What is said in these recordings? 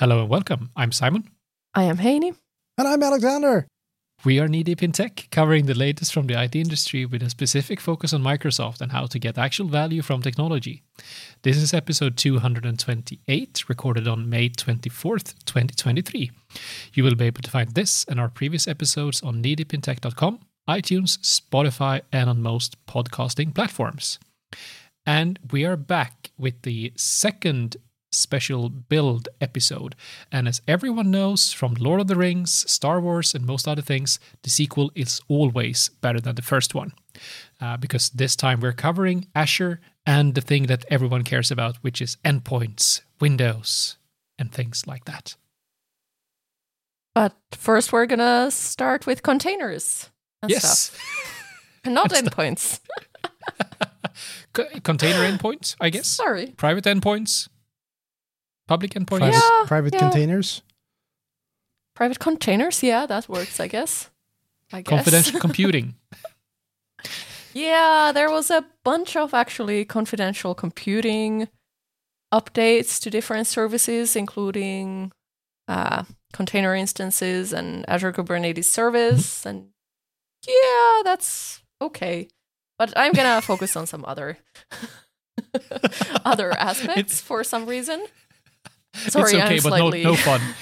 Hello and welcome. I'm Simon. I am Heini. And I'm Alexander. We are Knee Deep in Tech, covering the latest from the IT industry with a specific focus on Microsoft and how to get actual value from technology. This is episode 228, recorded on May 24th, 2023. You will be able to find this and our previous episodes on kneedeepintech.com, iTunes, Spotify, and on most podcasting platforms. And we are back with the second special build episode. And as everyone knows from Lord of the Rings, Star Wars, and most other things, the sequel is always better than the first one. Uh, because this time we're covering Azure and the thing that everyone cares about, which is endpoints, Windows, and things like that. But first, we're gonna start with containers and yes. stuff, and not endpoints. container endpoints, I guess. Sorry. Private endpoints, public endpoints. Private, Yeah, private yeah. containers. Private containers, yeah, that works, I guess. I guess. Confidential computing. Yeah, there was a bunch of actually confidential computing updates to different services, including uh, container instances and Azure Kubernetes service. And yeah, that's okay. But I'm gonna focus on some other other aspects It's- for some reason. Sorry, it's okay, I'm but slightly. no, no fun.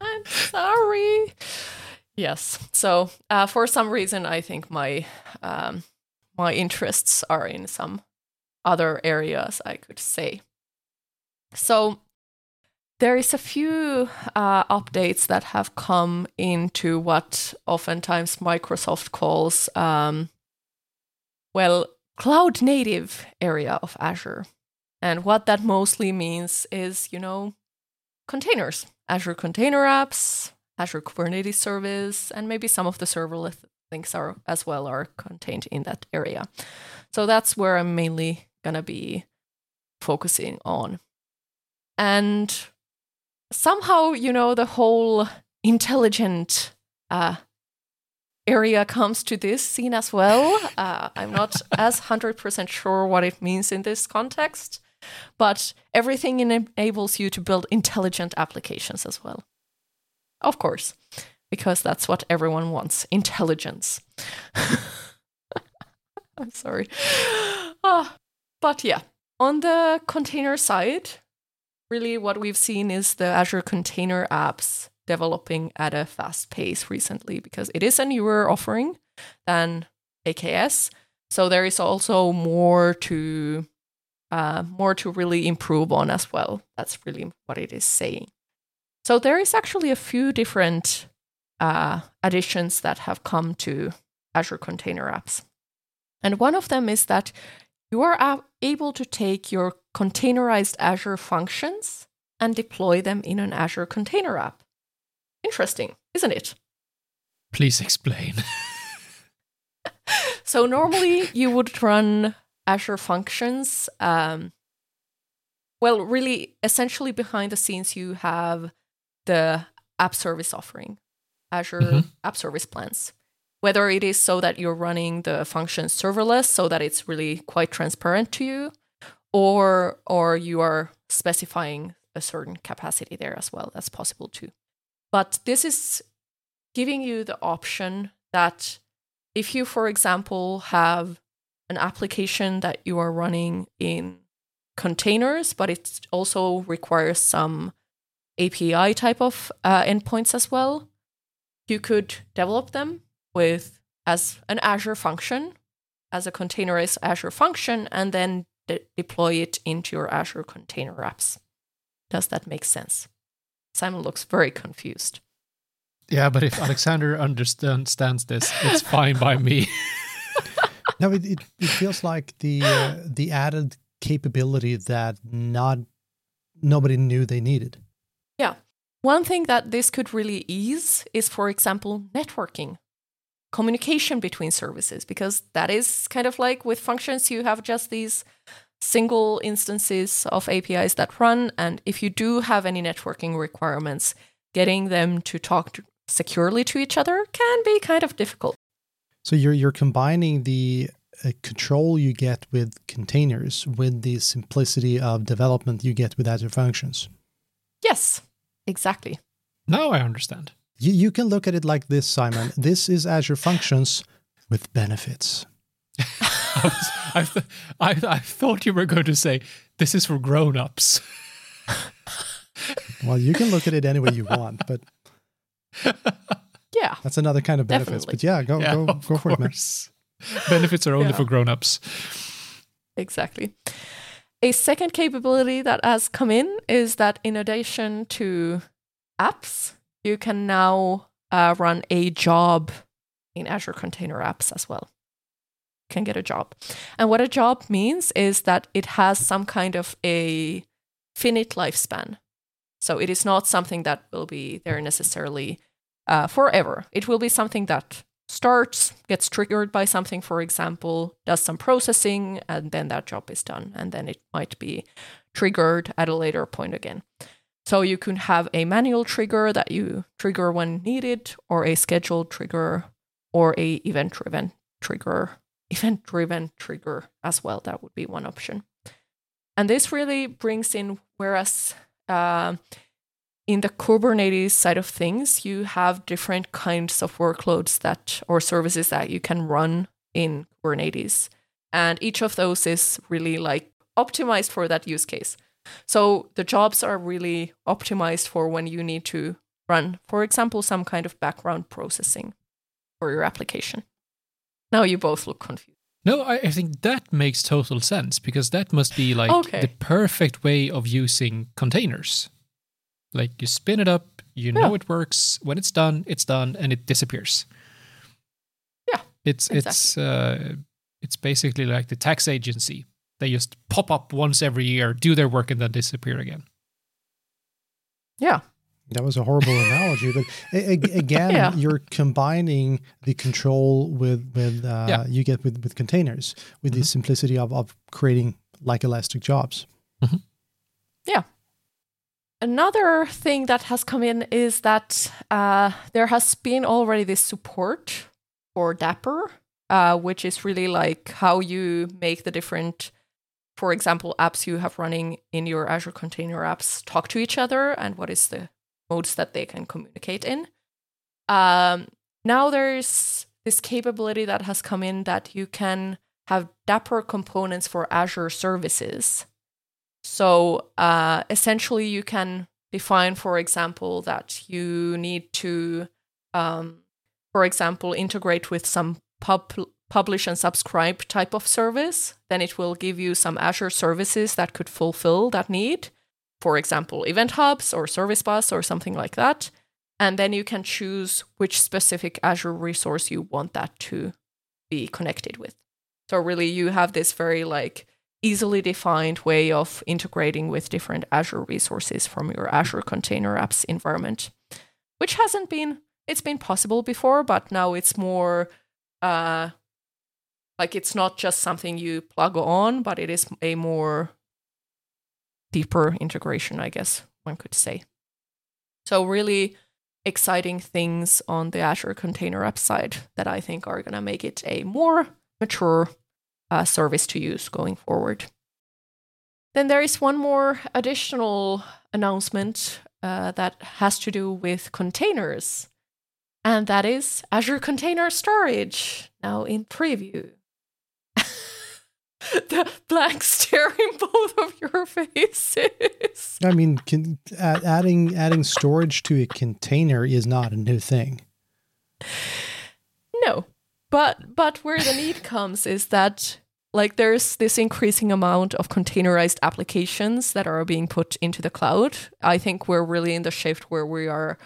I'm sorry. Yes. So uh, for some reason, I think my um, my interests are in some other areas. I could say. So there is a few uh, updates that have come into what oftentimes Microsoft calls, um, well, cloud native area of Azure. And what that mostly means is, you know, containers, Azure Container Apps, Azure Kubernetes Service, and maybe some of the serverless things are as well are contained in that area. So that's where I'm mainly gonna be focusing on. And somehow, you know, the whole intelligent uh, area comes to this scene as well. Uh, I'm not as 100% sure what it means in this context, but everything enables you to build intelligent applications as well. Of course, because that's what everyone wants intelligence. I'm sorry. Ah, but yeah, on the container side, really what we've seen is the Azure Container Apps developing at a fast pace recently because it is a newer offering than AKS. So there is also more to uh, more to really improve on as well. That's really what it is saying. So there is actually a few different uh, additions that have come to Azure Container Apps, and one of them is that you are able to take your containerized Azure functions and deploy them in an Azure Container App. Interesting, isn't it? Please explain. So normally you would run Azure functions. Um, well, really, essentially behind the scenes, you have the app service offering, Azure Mhm. App Service Plans. Whether it is so that you're running the function serverless, so that it's really quite transparent to you, or or you are specifying a certain capacity there as well. That's possible too. But this is giving you the option that if you, for example, have an application that you are running in containers, but it also requires some API type of uh, endpoints as well, you could develop them with as an Azure function, as a containerized Azure function, and then de- deploy it into your Azure container apps. Does that make sense? Simon looks very confused. yeah, but if Alexander understands this, it's fine by me. No, it, it, it feels like the uh, the added capability that not nobody knew they needed. Yeah. One thing that this could really ease is, for example, networking, communication between services, because that is kind of like with functions, you have just these single instances of APIs that run. And if you do have any networking requirements, getting them to talk to securely to each other can be kind of difficult. So you're you're combining the uh, control you get with containers with the simplicity of development you get with Azure Functions. Yes, exactly. Now I understand. You, you can look at it like this, Simon. this is Azure Functions with benefits. I, was, I, th- I, I thought you were going to say this is for grown-ups. well, you can look at it any way you want, but yeah, that's another kind of benefits. Definitely. But yeah, go Yeah, go of go for it, man. Benefits are only Yeah. for grown-ups. exactly. A second capability that has come in is that in addition to apps, you can now uh, run a job in Azure Container Apps as well. You can get a job. And what a job means is that it has some kind of a finite lifespan. So it is not something that will be there necessarily uh, forever. It will be something that starts, gets triggered by something, for example, does some processing, and then that job is done. And then it might be triggered at a later point again. So you can have a manual trigger that you trigger when needed, or a scheduled trigger, or a event-driven trigger, event-driven trigger as well. That would be one option. And this really brings in, whereas uh, in the Kubernetes side of things, you have different kinds of workloads that or services that you can run in Kubernetes. And each of those is really like optimized for that use case. So the jobs are really optimized for when you need to run, for example, some kind of background processing for your application. Now you both look confused. No, I, I think that makes total sense because that must be like Okay. the perfect way of using containers. Like you spin it up, you know it works. When it's done, it's done, and it disappears. Yeah, it's it's uh, it's basically like the tax agency. They just pop up once every year, do their work, and then disappear again. Yeah. That was a horrible analogy, but a- a- again, Yeah. you're combining the control with with uh, Yeah. you get with with containers with the Mhm. simplicity of of creating like elastic jobs. Another thing that has come in is that uh, there has been already this support for Dapr, uh, which is really like how you make the different, for example, apps you have running in your Azure Container Apps talk to each other and what is the modes that they can communicate in. Um, now there's this capability that has come in that you can have Dapr components for Azure services. So uh, essentially, you can define, for example, that you need to, um, for example, integrate with some pub- publish and subscribe type of service. Then it will give you some Azure services that could fulfill that need. For example, Event Hubs or Service Bus or something like that. And then you can choose which specific Azure resource you want that to be connected with. So really, you have this very like easily defined way of integrating with different Azure resources from your Azure Container Apps environment, which hasn't been it's been possible before, but now it's more uh like it's not just something you plug on, but it is a more deeper integration, I guess one could say. So really exciting things on the Azure Container App side that I think are going to make it a more mature uh, service to use going forward. Then there is one more additional announcement uh, that has to do with containers, and that is Azure Container Storage now in preview. the blank stare in both of your faces. I mean, can, add, adding adding storage to a container is not a new thing. But but where the need comes is that like there's this increasing amount of containerized applications that are being put into the cloud. I think we're really in the shift where we are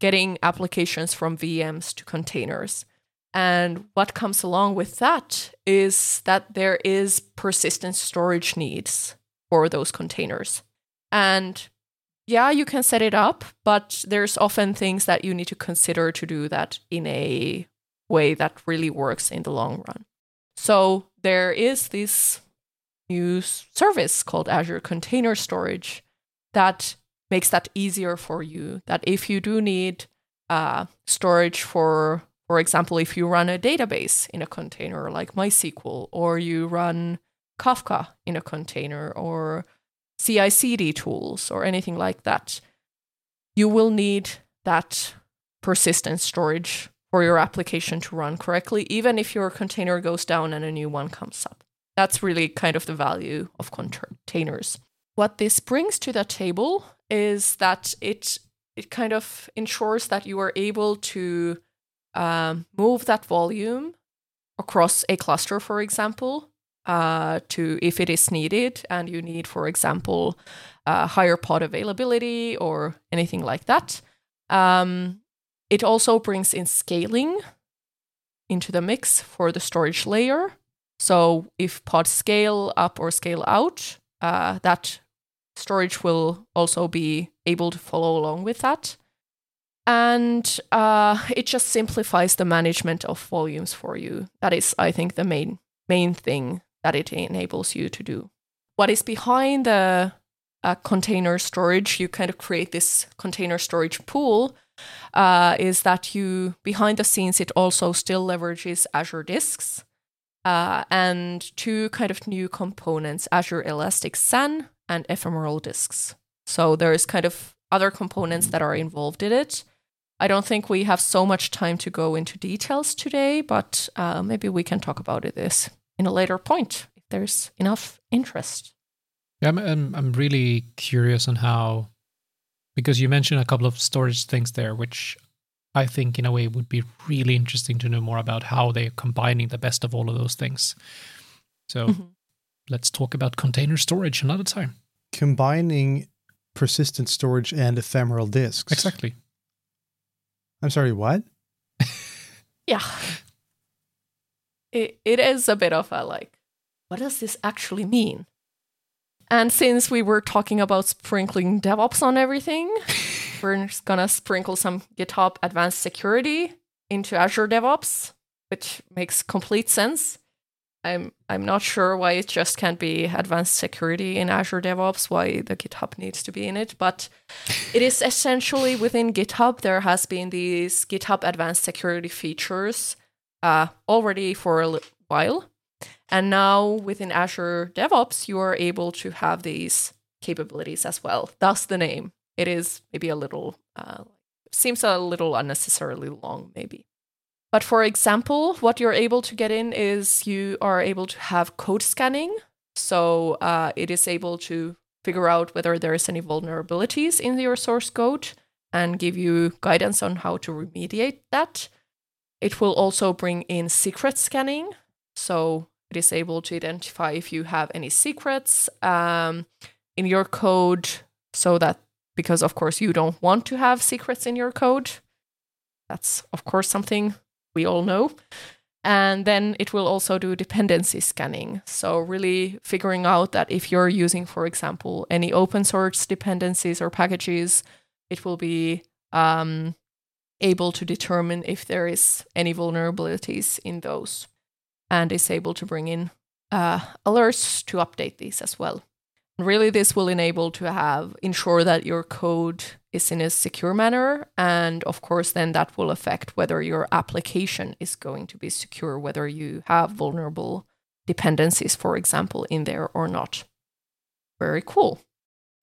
getting applications from VMs to containers. And what comes along with that is that there is persistent storage needs for those containers. And yeah, you can set it up, but there's often things that you need to consider to do that in a way that really works in the long run. So there is this new service called Azure Container Storage that makes that easier for you. That if you do need uh, storage for, For example, if you run a database in a container like MySQL, or you run Kafka in a container, or CI CD tools, or anything like that, you will need that persistent storage for your application to run correctly, even if your container goes down and a new one comes up. That's really kind of the value of containers. What this brings to the table is that it it kind of ensures that you are able to um, move that volume across a cluster, for example, uh, to if it is needed, and you need, for example, uh, higher pod availability or anything like that. Um, it also brings in scaling into the mix for the storage layer. So if pods scale up or scale out, uh, that storage will also be able to follow along with that. And uh, it just simplifies the management of volumes for you. That is, I think, the main main thing that it enables you to do. What is behind the uh, container storage? You kind of create this container storage pool uh, is that you behind the scenes it also still leverages Azure Disks uh, and two kind of new components: Azure Elastic SAN and ephemeral disks. So there's kind of other components that are involved in it. I don't think we have so much time to go into details today, but uh, maybe we can talk about it this in a later point if there's enough interest. Yeah, I'm, I'm, I'm really curious on how because you mentioned a couple of storage things there, which I think in a way would be really interesting to know more about how they're combining the best of all of those things. So mm-hmm. let's talk about container storage another time. Combining persistent storage and ephemeral disks. Exactly. I'm sorry, what? yeah. It, it is a bit of a like, what does this actually mean? And since we were talking about sprinkling DevOps on everything, we're just gonna sprinkle some GitHub Advanced Security into Azure DevOps, which makes complete sense. I'm I'm not sure why it just can't be advanced security in Azure DevOps, why the GitHub needs to be in it, but it is essentially within GitHub there has been these GitHub advanced security features uh, already for a while. And now within Azure DevOps, you are able to have these capabilities as well. Thus the name. It is maybe a little, uh, seems a little unnecessarily long, maybe. But for example, what you're able to get in is you are able to have code scanning. So uh, it is able to figure out whether there's any vulnerabilities in your source code and give you guidance on how to remediate that. It will also bring in secret scanning. So it is able to identify if you have any secrets um, in your code so that because of course you don't want to have secrets in your code. That's of course something we all know. And then it will also do dependency scanning. So really figuring out that if you're using for example any open source dependencies or packages it will be um, able to determine if there is any vulnerabilities in those and is able to bring in uh, alerts to update these as well. Really, this will enable to have ensure that your code is in a secure manner, and of course, then that will affect whether your application is going to be secure, whether you have vulnerable dependencies, for example, in there or not. Very cool.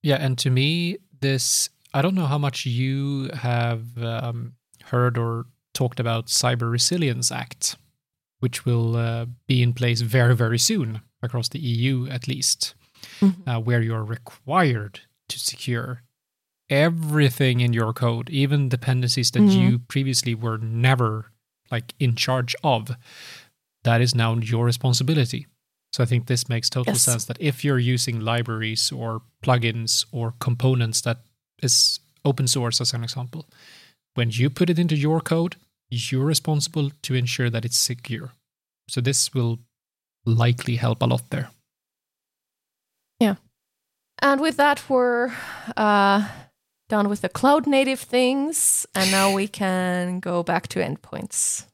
Yeah, and to me, this I don't know how much you have um, heard or talked about Cyber Resilience Act which will uh, be in place very, very soon across the EU at least, mm-hmm. uh, where you're required to secure everything in your code, even dependencies that mm-hmm. you previously were never like in charge of. That is now your responsibility. So I think this makes total yes. sense that if you're using libraries or plugins or components that is open source as an example, when you put it into your code, you're responsible to ensure that it's secure. So this will likely help a lot there. Yeah. And with that, we're uh, done with the cloud native things. And now we can go back to endpoints.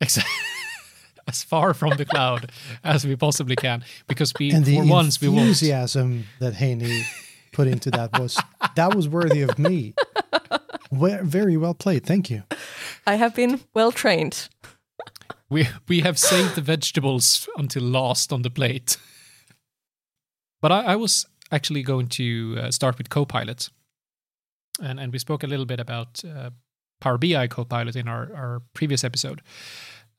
Exactly. as far from the cloud as we possibly can. Because we, and for once, we won't. enthusiasm that Heini put into that was that was worthy of me. very well played. Thank you. I have been well trained. we we have saved the vegetables until last on the plate. but I, I was actually going to uh, start with Copilot, and and we spoke a little bit about uh, Power BI Copilot in our our previous episode,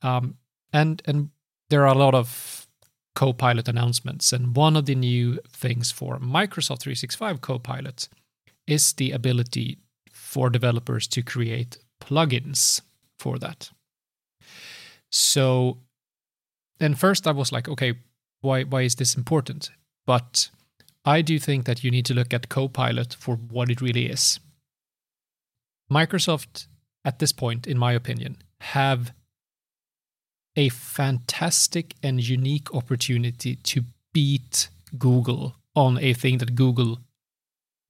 um, and and there are a lot of Copilot announcements, and one of the new things for Microsoft 365 Copilot is the ability for developers to create plugins for that. So, then first I was like, okay, why why is this important? But I do think that you need to look at Copilot for what it really is. Microsoft, at this point, in my opinion, have a fantastic and unique opportunity to beat Google on a thing that Google,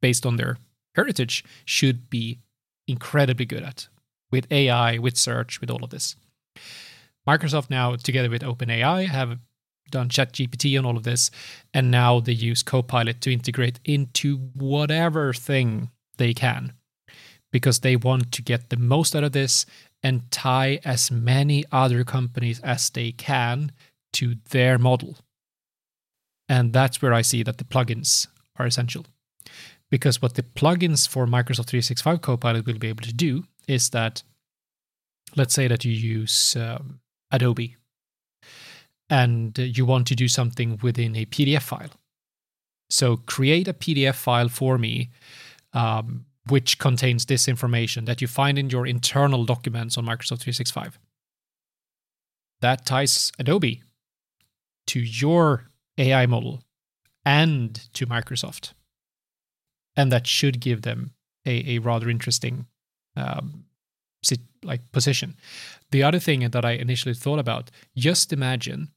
based on their heritage, should be incredibly good at with AI, with search, with all of this. Microsoft now, together with OpenAI, have done ChatGPT and all of this, and now they use Copilot to integrate into whatever thing they can because they want to get the most out of this and tie as many other companies as they can to their model. And that's where I see that the plugins are essential. Because what the plugins for Microsoft 365 Copilot will be able to do is that, let's say that you use um, Adobe and you want to do something within a PDF file. So create a PDF file for me, um, which contains this information that you find in your internal documents on Microsoft 365. That ties Adobe to your AI model and to Microsoft. And that should give them a, a rather interesting um, like position. The other thing that I initially thought about, just imagine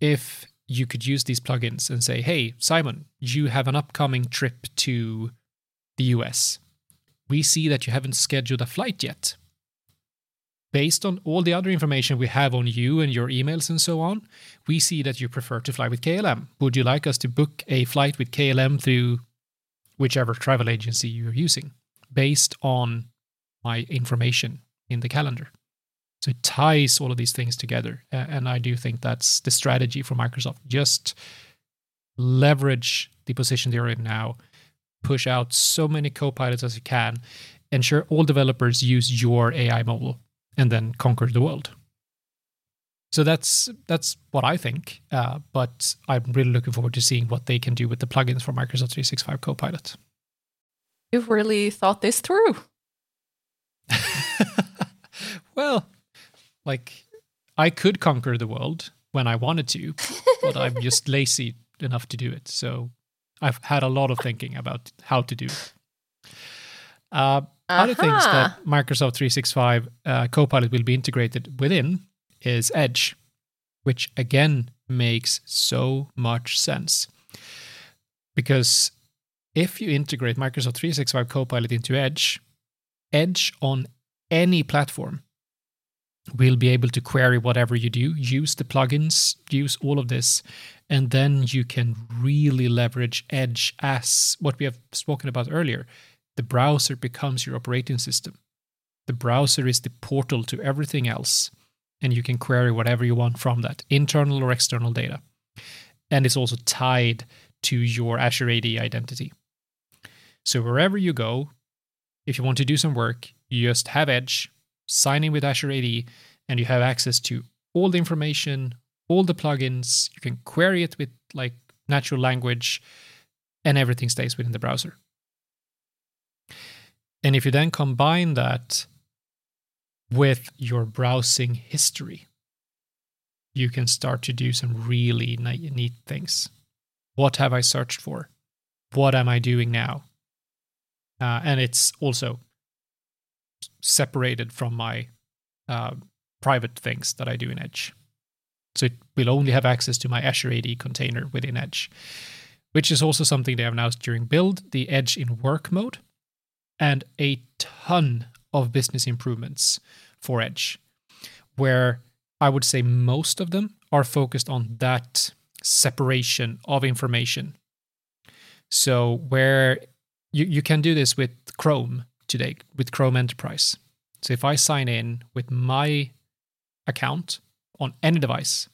if you could use these plugins and say, hey, Simon, you have an upcoming trip to the US. We see that you haven't scheduled a flight yet. Based on all the other information we have on you and your emails and so on, we see that you prefer to fly with KLM. Would you like us to book a flight with KLM through whichever travel agency you're using based on my information in the calendar? So it ties all of these things together. And I do think that's the strategy for Microsoft. Just leverage the position they're in now, push out so many co-pilots as you can, ensure all developers use your AI model, and then conquer the world. So that's that's what I think. Uh, but I'm really looking forward to seeing what they can do with the plugins for Microsoft 365 Copilot. You've really thought this through. well, like I could conquer the world when I wanted to, but I'm just lazy enough to do it. So I've had a lot of thinking about how to do it. Uh, uh-huh. Other things that Microsoft 365 uh, Copilot will be integrated within is Edge, which again makes so much sense. Because if you integrate Microsoft 365 Copilot into Edge, Edge on any platform will be able to query whatever you do, use the plugins, use all of this, and then you can really leverage Edge as what we have spoken about earlier. The browser becomes your operating system. The browser is the portal to everything else, and you can query whatever you want from that, internal or external data. And it's also tied to your Azure AD identity. So wherever you go, if you want to do some work, you just have Edge, sign in with Azure AD, and you have access to all the information, all the plugins. You can query it with like natural language, and everything stays within the browser. And if you then combine that with your browsing history, you can start to do some really neat things. What have I searched for? What am I doing now? Uh, and it's also separated from my uh, private things that I do in Edge. So it will only have access to my Azure AD container within Edge, which is also something they have announced during build, the Edge in work mode, and a ton of business improvements for Edge, where I would say most of them are focused on that separation of information. So where you, you can do this with Chrome today with Chrome Enterprise. So if I sign in with my account on any device,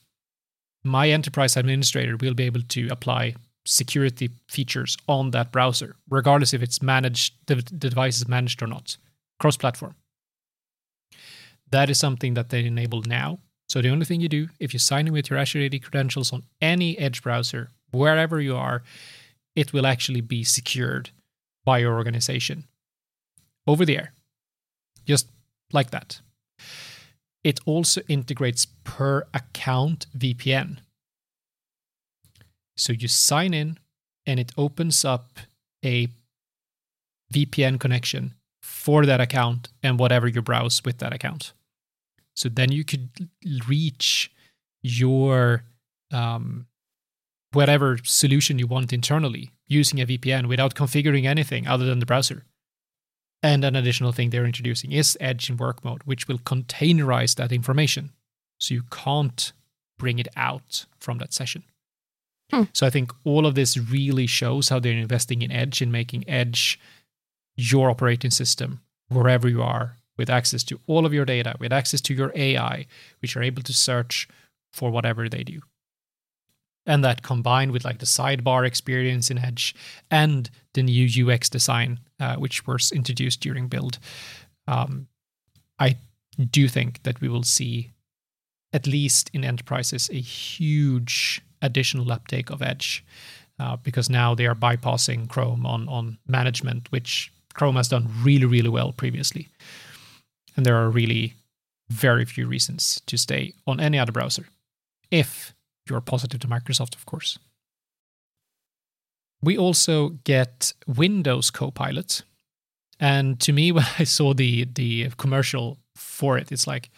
my enterprise administrator will be able to apply security features on that browser, regardless if it's managed, the, the device is managed or not, cross platform. That is something that they enable now. So the only thing you do, if you sign in with your Azure AD credentials on any Edge browser, wherever you are, it will actually be secured by your organization over the air, just like that. It also integrates per account VPN. So you sign in and it opens up a VPN connection for that account and whatever you browse with that account. So then you could reach your um, whatever solution you want internally using a VPN without configuring anything other than the browser. And an additional thing they're introducing is Edge in work mode, which will containerize that information. So you can't bring it out from that session. Hmm. So I think all of this really shows how they're investing in Edge and making Edge your operating system wherever you are with access to all of your data, with access to your AI, which are able to search for whatever they do. And that combined with like the sidebar experience in Edge and the new UX design, uh, which was introduced during build, um, I do think that we will see, at least in enterprises, a huge additional uptake of Edge. Uh, because now they are bypassing Chrome on, on management, which Chrome has done really, really well previously. And there are really very few reasons to stay on any other browser if you're positive to Microsoft, of course. We also get Windows Copilot. And to me, when I saw the the commercial for it, it's like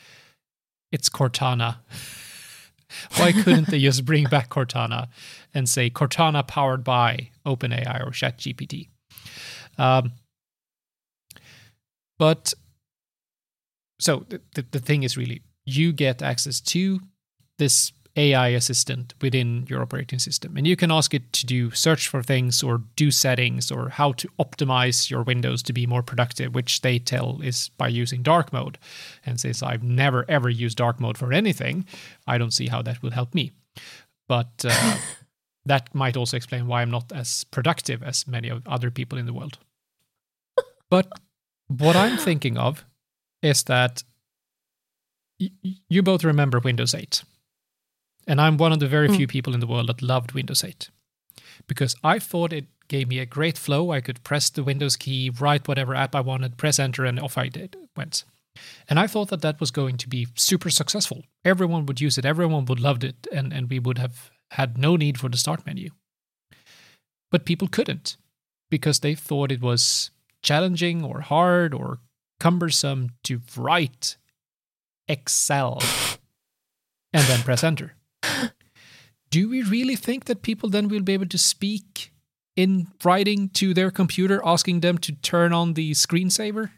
it's Cortana. Why couldn't they just bring back Cortana and say Cortana powered by OpenAI or ChatGPT? Um, but so the, the, the thing is really you get access to this AI assistant within your operating system. And you can ask it to do search for things or do settings or how to optimize your windows to be more productive, which they tell is by using dark mode. And since I've never ever used dark mode for anything, I don't see how that will help me. But uh, that might also explain why I'm not as productive as many of other people in the world. But what I'm thinking of is that y- you both remember Windows 8 and I'm one of the very Mm. few people in the world that loved Windows 8 because I thought it gave me a great flow. I could press the Windows key, write whatever app I wanted, press enter, and off I did went. And I thought that that was going to be super successful. Everyone would use it, everyone would love it, and, and we would have had no need for the start menu. But people couldn't because they thought it was challenging or hard or cumbersome to write Excel and then press enter. Do we really think that people then will be able to speak in writing to their computer, asking them to turn on the screensaver?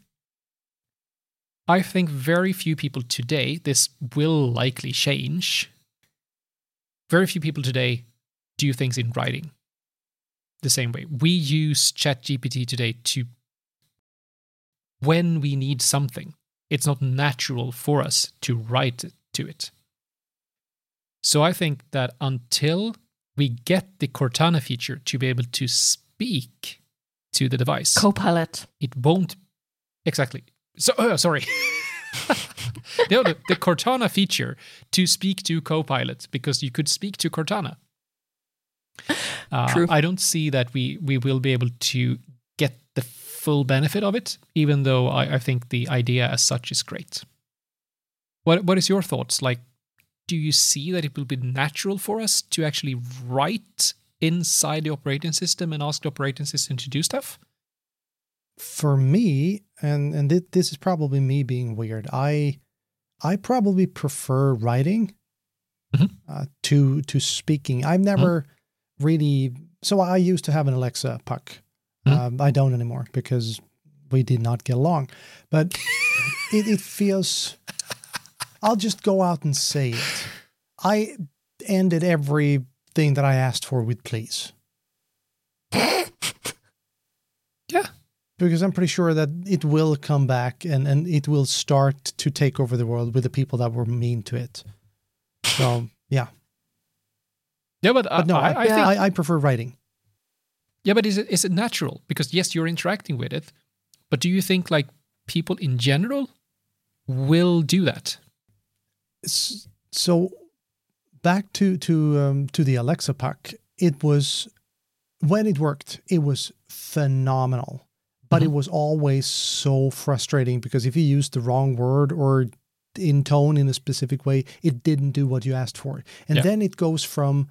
I think very few people today, this will likely change. Very few people today do things in writing the same way. We use ChatGPT today to when we need something. It's not natural for us to write to it. So I think that until we get the Cortana feature to be able to speak to the device, Copilot. it won't exactly. So uh, sorry. no, the, the Cortana feature to speak to Copilot because you could speak to Cortana. Uh, True. I don't see that we we will be able to full benefit of it, even though I, I think the idea as such is great. What what is your thoughts? Like, do you see that it will be natural for us to actually write inside the operating system and ask the operating system to do stuff? for me, and and thi- this is probably me being weird. I I probably prefer writing Mhm. uh, to to speaking. I've never really. So I used to have an Alexa puck. Mhm. Um, I don't anymore because we did not get along. But it, it feels. I'll just go out and say it. I ended everything that I asked for with please. Yeah. because I'm pretty sure that it will come back and, and it will start to take over the world with the people that were mean to it. So yeah, Yeah, but, uh, but no, I, I, I think I, I prefer writing. Yeah, but is it is it natural? Because yes, you're interacting with it, but do you think like people in general will do that? So back to to um, to the Alexa pack, it was when it worked, it was phenomenal. But it Mhm. was always so frustrating because if you used the wrong word or in tone in a specific way, it didn't do what you asked for. And Yeah. then it goes from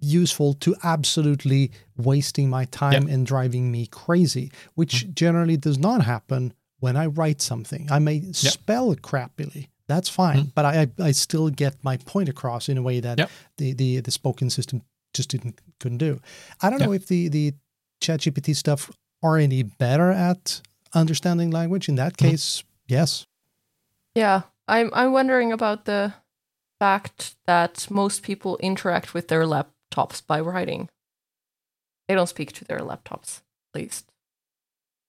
useful to absolutely wasting my time and driving me crazy, which generally does not happen when I write something. I may spell crappily. That's fine, but I, I I still get my point across in a way that Yep. the, the the spoken system just didn't couldn't do. I don't know if the the ChatGPT stuff are any better at understanding language. In that Mhm. case, yes. Yeah, I'm I'm wondering about the fact that most people interact with their laptops by writing. They don't speak to their laptops, at least.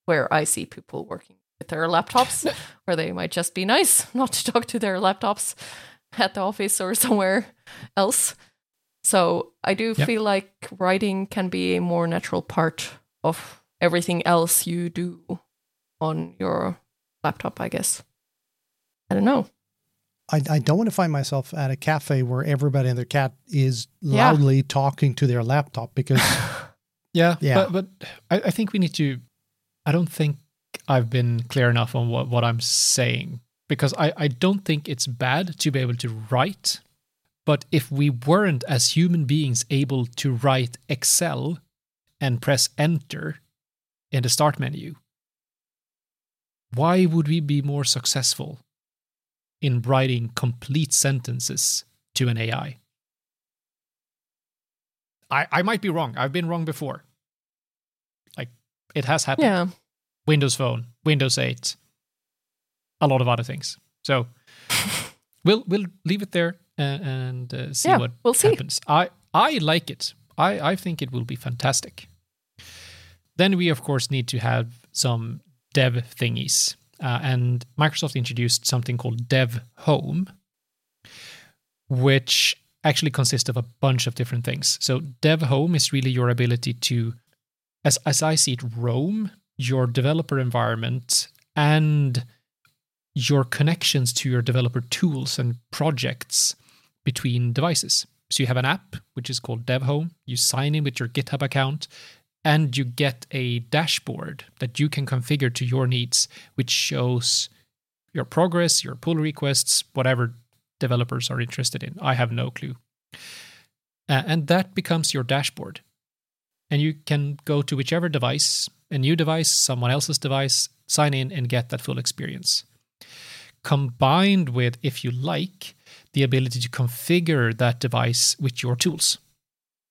Where I see people working with their laptops, where they might just be nice not to talk to their laptops at the office or somewhere else. So I do Yeah. feel like writing can be a more natural part of everything else you do on your laptop, I guess. I don't know. I, I don't want to find myself at a cafe where everybody and their cat is Yeah. loudly talking to their laptop because Yeah, Yeah. But, but I, I think we need to. I don't think I've been clear enough on what, what I'm saying because I, I don't think it's bad to be able to write. But if we weren't, as human beings, able to write Excel and press enter in the start menu, why would we be more successful in writing complete sentences to an AI? I, I might be wrong. I've been wrong before. Like it has happened. Yeah. Windows Phone, Windows 8, a lot of other things. So we'll we'll leave it there and, and uh, see Yeah, what we'll see. happens. I I like it. I I think it will be fantastic. Then we of course need to have some dev thingies, uh, and Microsoft introduced something called Dev Home, which actually consists of a bunch of different things. So Dev Home is really your ability to, as as I see it, roam your developer environment and your connections to your developer tools and projects between devices. So you have an app which is called Dev Home. You sign in with your GitHub account and you get a dashboard that you can configure to your needs, which shows your progress, your pull requests, whatever developers are interested in. I have no clue. Uh, and that becomes your dashboard. And you can go to whichever device, a new device, someone else's device, sign in and get that full experience. Combined with, if you like, the ability to configure that device with your tools.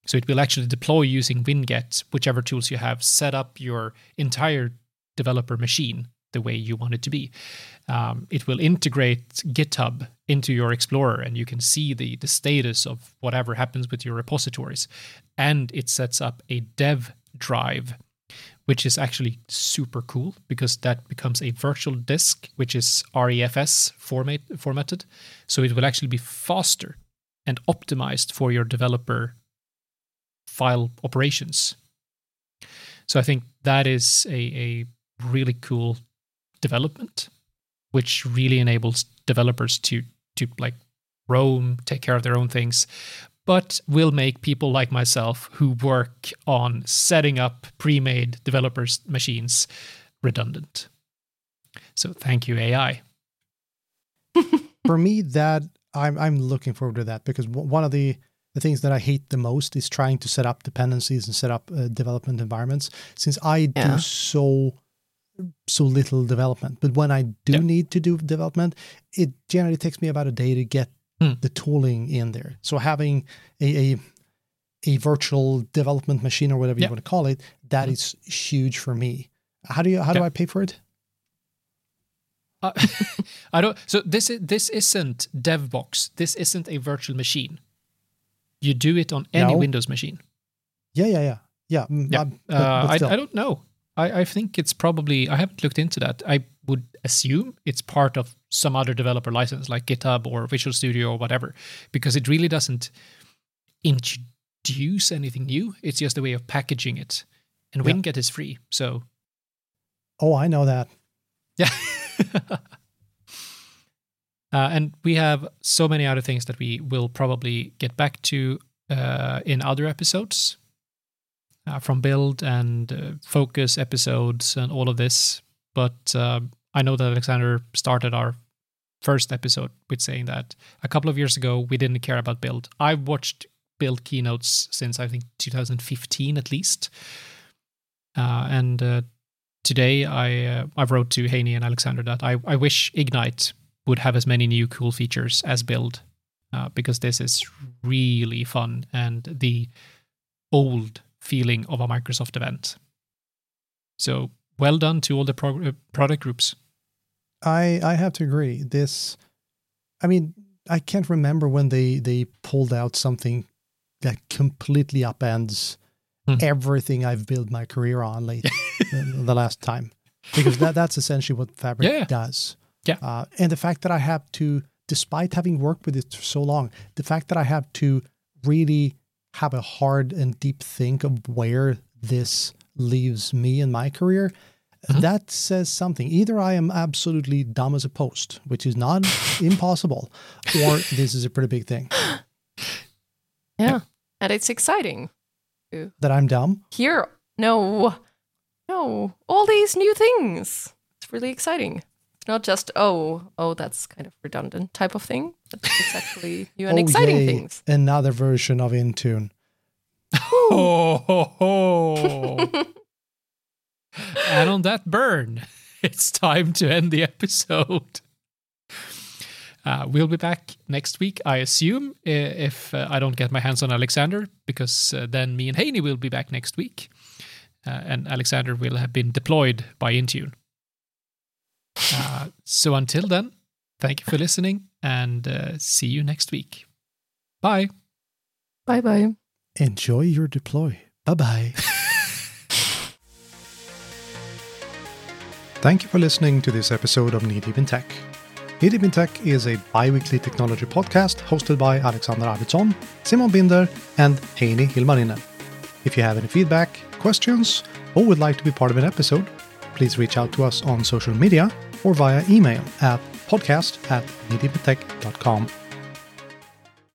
So it will actually deploy using Winget, whichever tools you have, set up your entire developer machine the way you want it to be. Um, it will integrate GitHub into your Explorer, and you can see the, the status of whatever happens with your repositories. And it sets up a dev drive, which is actually super cool because that becomes a virtual disk, which is REFS format, formatted. So it will actually be faster and optimized for your developer file operations. So I think that is a, a really cool development, which really enables developers to to like roam, take care of their own things, but will make people like myself who work on setting up pre-made developers machines redundant. So thank you AI. for me, that I'm I'm looking forward to that because one of the the things that I hate the most is trying to set up dependencies and set up uh, development environments. Since I Yeah. do so so little development, but when I do Yeah. need to do development, it generally takes me about a day to get Hmm. the tooling in there. So having a, a a virtual development machine or whatever Yeah. you want to call it, that Mhm. is huge for me. How do you how do I pay for it? Uh, I don't. So this is this isn't DevBox. This isn't a virtual machine. You do it on any No. Windows machine. Yeah, yeah, yeah, yeah. mm, Yeah. but- uh, but I. I don't know. I, I think it's probably. I haven't looked into that. I would assume it's part of some other developer license like GitHub or Visual Studio or whatever, because it really doesn't introduce anything new. It's just a way of packaging it. And Yeah. Winget is free. So, Oh, I know that. yeah. uh, and we have so many other things that we will probably get back to uh, in other episodes uh, from build and uh, focus episodes and all of this. But um I know that Alexander started our first episode with saying that a couple of years ago we didn't care about build. I've watched build keynotes since I think 2015 at least. Uh, and uh, today I I wrote to Heini and Alexander that I, I wish Ignite would have as many new cool features as build uh, because this is really fun and the old feeling of a Microsoft event. So well done to all the pro- uh, product groups. I I have to agree. This, I mean, I can't remember when they they pulled out something that completely upends Hmm. everything I've built my career on late the, last time, because that that's essentially what Fabric yeah. does. Yeah. uh, and the fact that I have to, despite having worked with it for so long, the fact that I have to really have a hard and deep think of where this leaves me in my career Mhm. that says something. Either I am absolutely dumb as a post, which is not impossible, or this is a pretty big thing. Yeah. And it's exciting. That I'm dumb. Here, no, no, all these new things. It's really exciting. It's not just, oh, oh, that's kind of redundant type of thing. But it's actually new and Oh, exciting yay, things. Another version of Intune. oh, ho, ho. and on that burn, it's time to end the episode. Uh, we'll be back next week, I assume, if uh, I don't get my hands on Alexander, because uh, then me and Heini will be back next week. Uh, and Alexander will have been deployed by Intune. Uh, so until then, thank you for listening and uh, see you next week. Bye. Bye bye. Enjoy your deploy. Bye bye. Thank you for listening to this episode of Knee Deep in Tech. Knee Deep in Tech is a bi weekly technology podcast hosted by Alexander Arvidsson, Simon Binder, and Heini Hilmarinen. If you have any feedback, questions, or would like to be part of an episode, please reach out to us on social media or via email at podcast at kneedeepintech.com.